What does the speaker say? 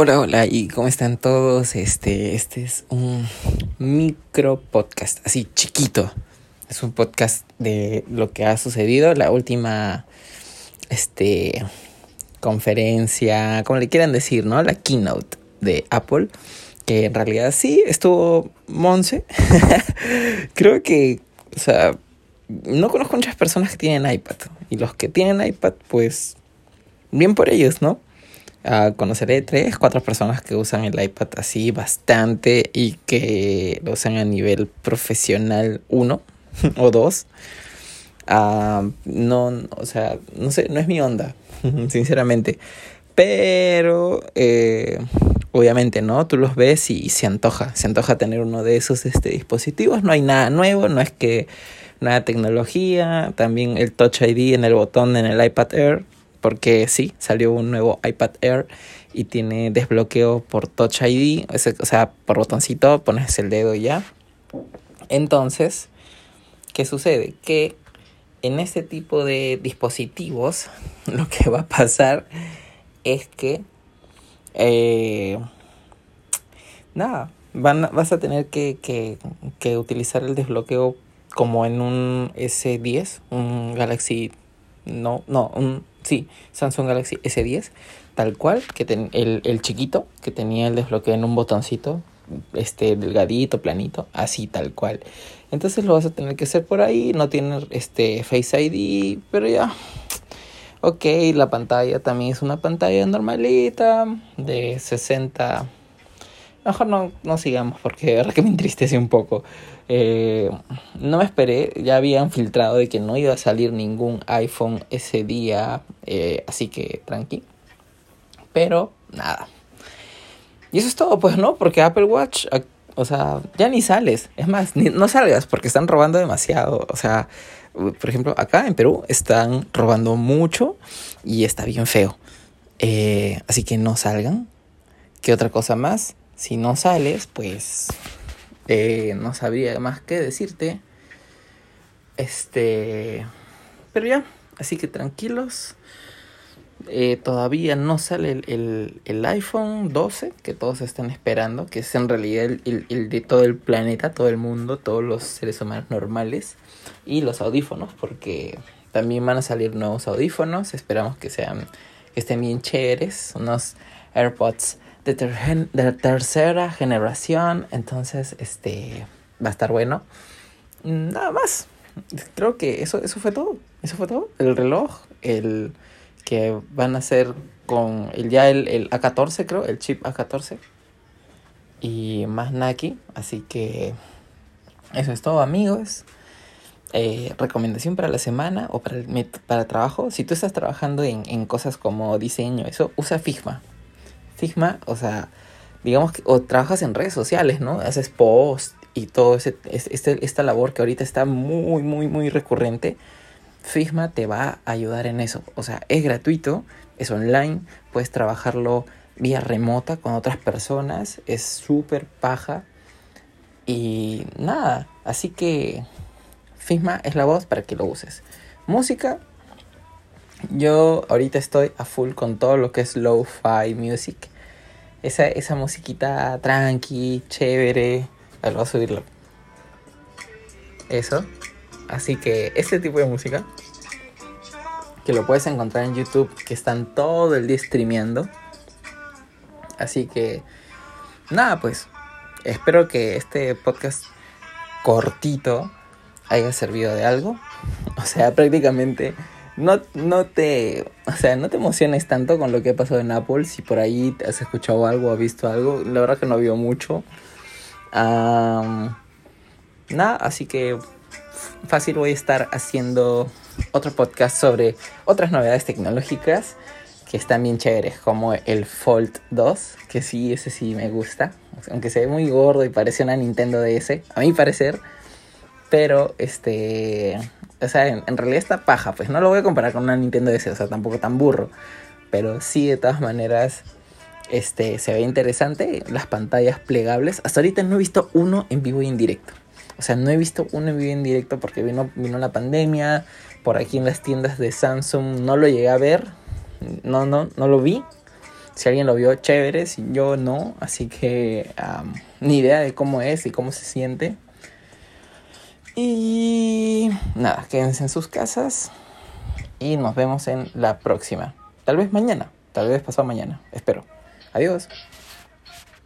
Hola, hola, ¿y cómo están todos? Este, este es un micro podcast, así chiquito. Es un podcast de lo que ha sucedido, la última este conferencia, como le quieran decir, ¿no? La keynote de Apple, que en realidad sí estuvo Monse. Creo que, o sea, no conozco muchas personas que tienen iPad y los que tienen iPad, pues bien por ellos, ¿no? Uh, conoceré tres, cuatro personas que usan el iPad así bastante y que lo usan a nivel profesional uno o dos. Uh, no, o sea, no sé, no es mi onda, sinceramente. Pero, eh, obviamente, ¿no? Tú los ves y, se antoja, se antoja tener uno de esos este, dispositivos. No hay nada nuevo, no es que nada tecnología. También el Touch ID en el botón en el iPad Air porque sí, salió un nuevo iPad Air y tiene desbloqueo por Touch ID, o sea, por botoncito pones el dedo ya. Entonces, ¿qué sucede? Que en este tipo de dispositivos lo que va a pasar es que eh, nada, van, vas a tener que, que, que utilizar el desbloqueo como en un S10, un Galaxy, no, no, un Sí, Samsung Galaxy S10, tal cual, que el, el chiquito, que tenía el desbloqueo en un botoncito, este delgadito, planito, así tal cual. Entonces lo vas a tener que hacer por ahí, no tiene este Face ID, pero ya. Ok, la pantalla también es una pantalla normalita de 60 Mejor no, no sigamos porque de verdad que me entristece un poco. Eh, no me esperé, ya habían filtrado de que no iba a salir ningún iPhone ese día, eh, así que tranqui. Pero nada. Y eso es todo, pues no, porque Apple Watch, o sea, ya ni sales. Es más, no salgas porque están robando demasiado. O sea, por ejemplo, acá en Perú están robando mucho y está bien feo. Eh, así que no salgan. ¿Qué otra cosa más? Si no sales, pues eh, no sabría más que decirte. Este, pero ya, así que tranquilos. Eh, todavía no sale el, el, el, iPhone 12 que todos están esperando, que es en realidad el, el, de todo el planeta, todo el mundo, todos los seres humanos normales. Y los audífonos, porque también van a salir nuevos audífonos. Esperamos que sean, que estén bien chéveres. Unos AirPods de, tercera generación. Entonces, este va a estar bueno. Nada más. Creo que eso, eso fue todo. Eso fue todo. El reloj, el que van a ser con el ya el, el A14, creo, el chip A14. Y más Naki. Así que eso es todo, amigos. Eh, recomendación para la semana o para el, para trabajo. Si tú estás trabajando en, en cosas como diseño, eso, usa Figma. Figma, o sea, digamos que o trabajas en redes sociales, ¿no? Haces post y todo ese, este, esta labor que ahorita está muy, muy, muy recurrente. Figma te va a ayudar en eso. O sea, es gratuito, es online, puedes trabajarlo vía remota con otras personas, es súper paja. Y nada, así que Figma es la voz para que lo uses. Música, yo ahorita estoy a full con todo lo que es lo-fi music. Esa, esa musiquita tranqui, chévere. A voy a subirlo. Eso. Así que este tipo de música, que lo puedes encontrar en YouTube, que están todo el día streameando. Así que, nada, pues, espero que este podcast cortito haya servido de algo. O sea, prácticamente no, no te, o sea, no te emociones tanto con lo que ha pasado en Apple. Si por ahí has escuchado algo, has visto algo, la verdad que no vio mucho. nada, así que fácil voy a estar haciendo otro podcast sobre otras novedades tecnológicas que están bien chéveres, como el Fold 2, que sí, ese sí me gusta, aunque se ve muy gordo y parece una Nintendo DS, a mi parecer, pero este o sea, en, realidad está paja, pues no lo voy a comparar con una Nintendo DS, o sea, tampoco tan burro. Pero sí, de todas maneras, este, se ve interesante. Las pantallas plegables. Hasta ahorita no he visto uno en vivo y en directo. O sea, no he visto uno en vivo y en directo porque vino, vino la pandemia. Por aquí en las tiendas de Samsung no lo llegué a ver. No, no, no lo vi. Si alguien lo vio, chévere. Yo no. Así que ni idea de cómo es y cómo se siente. Y nada, quédense en sus casas. Y nos vemos en la próxima. Tal vez mañana. Tal vez pasado mañana. Espero. Adiós.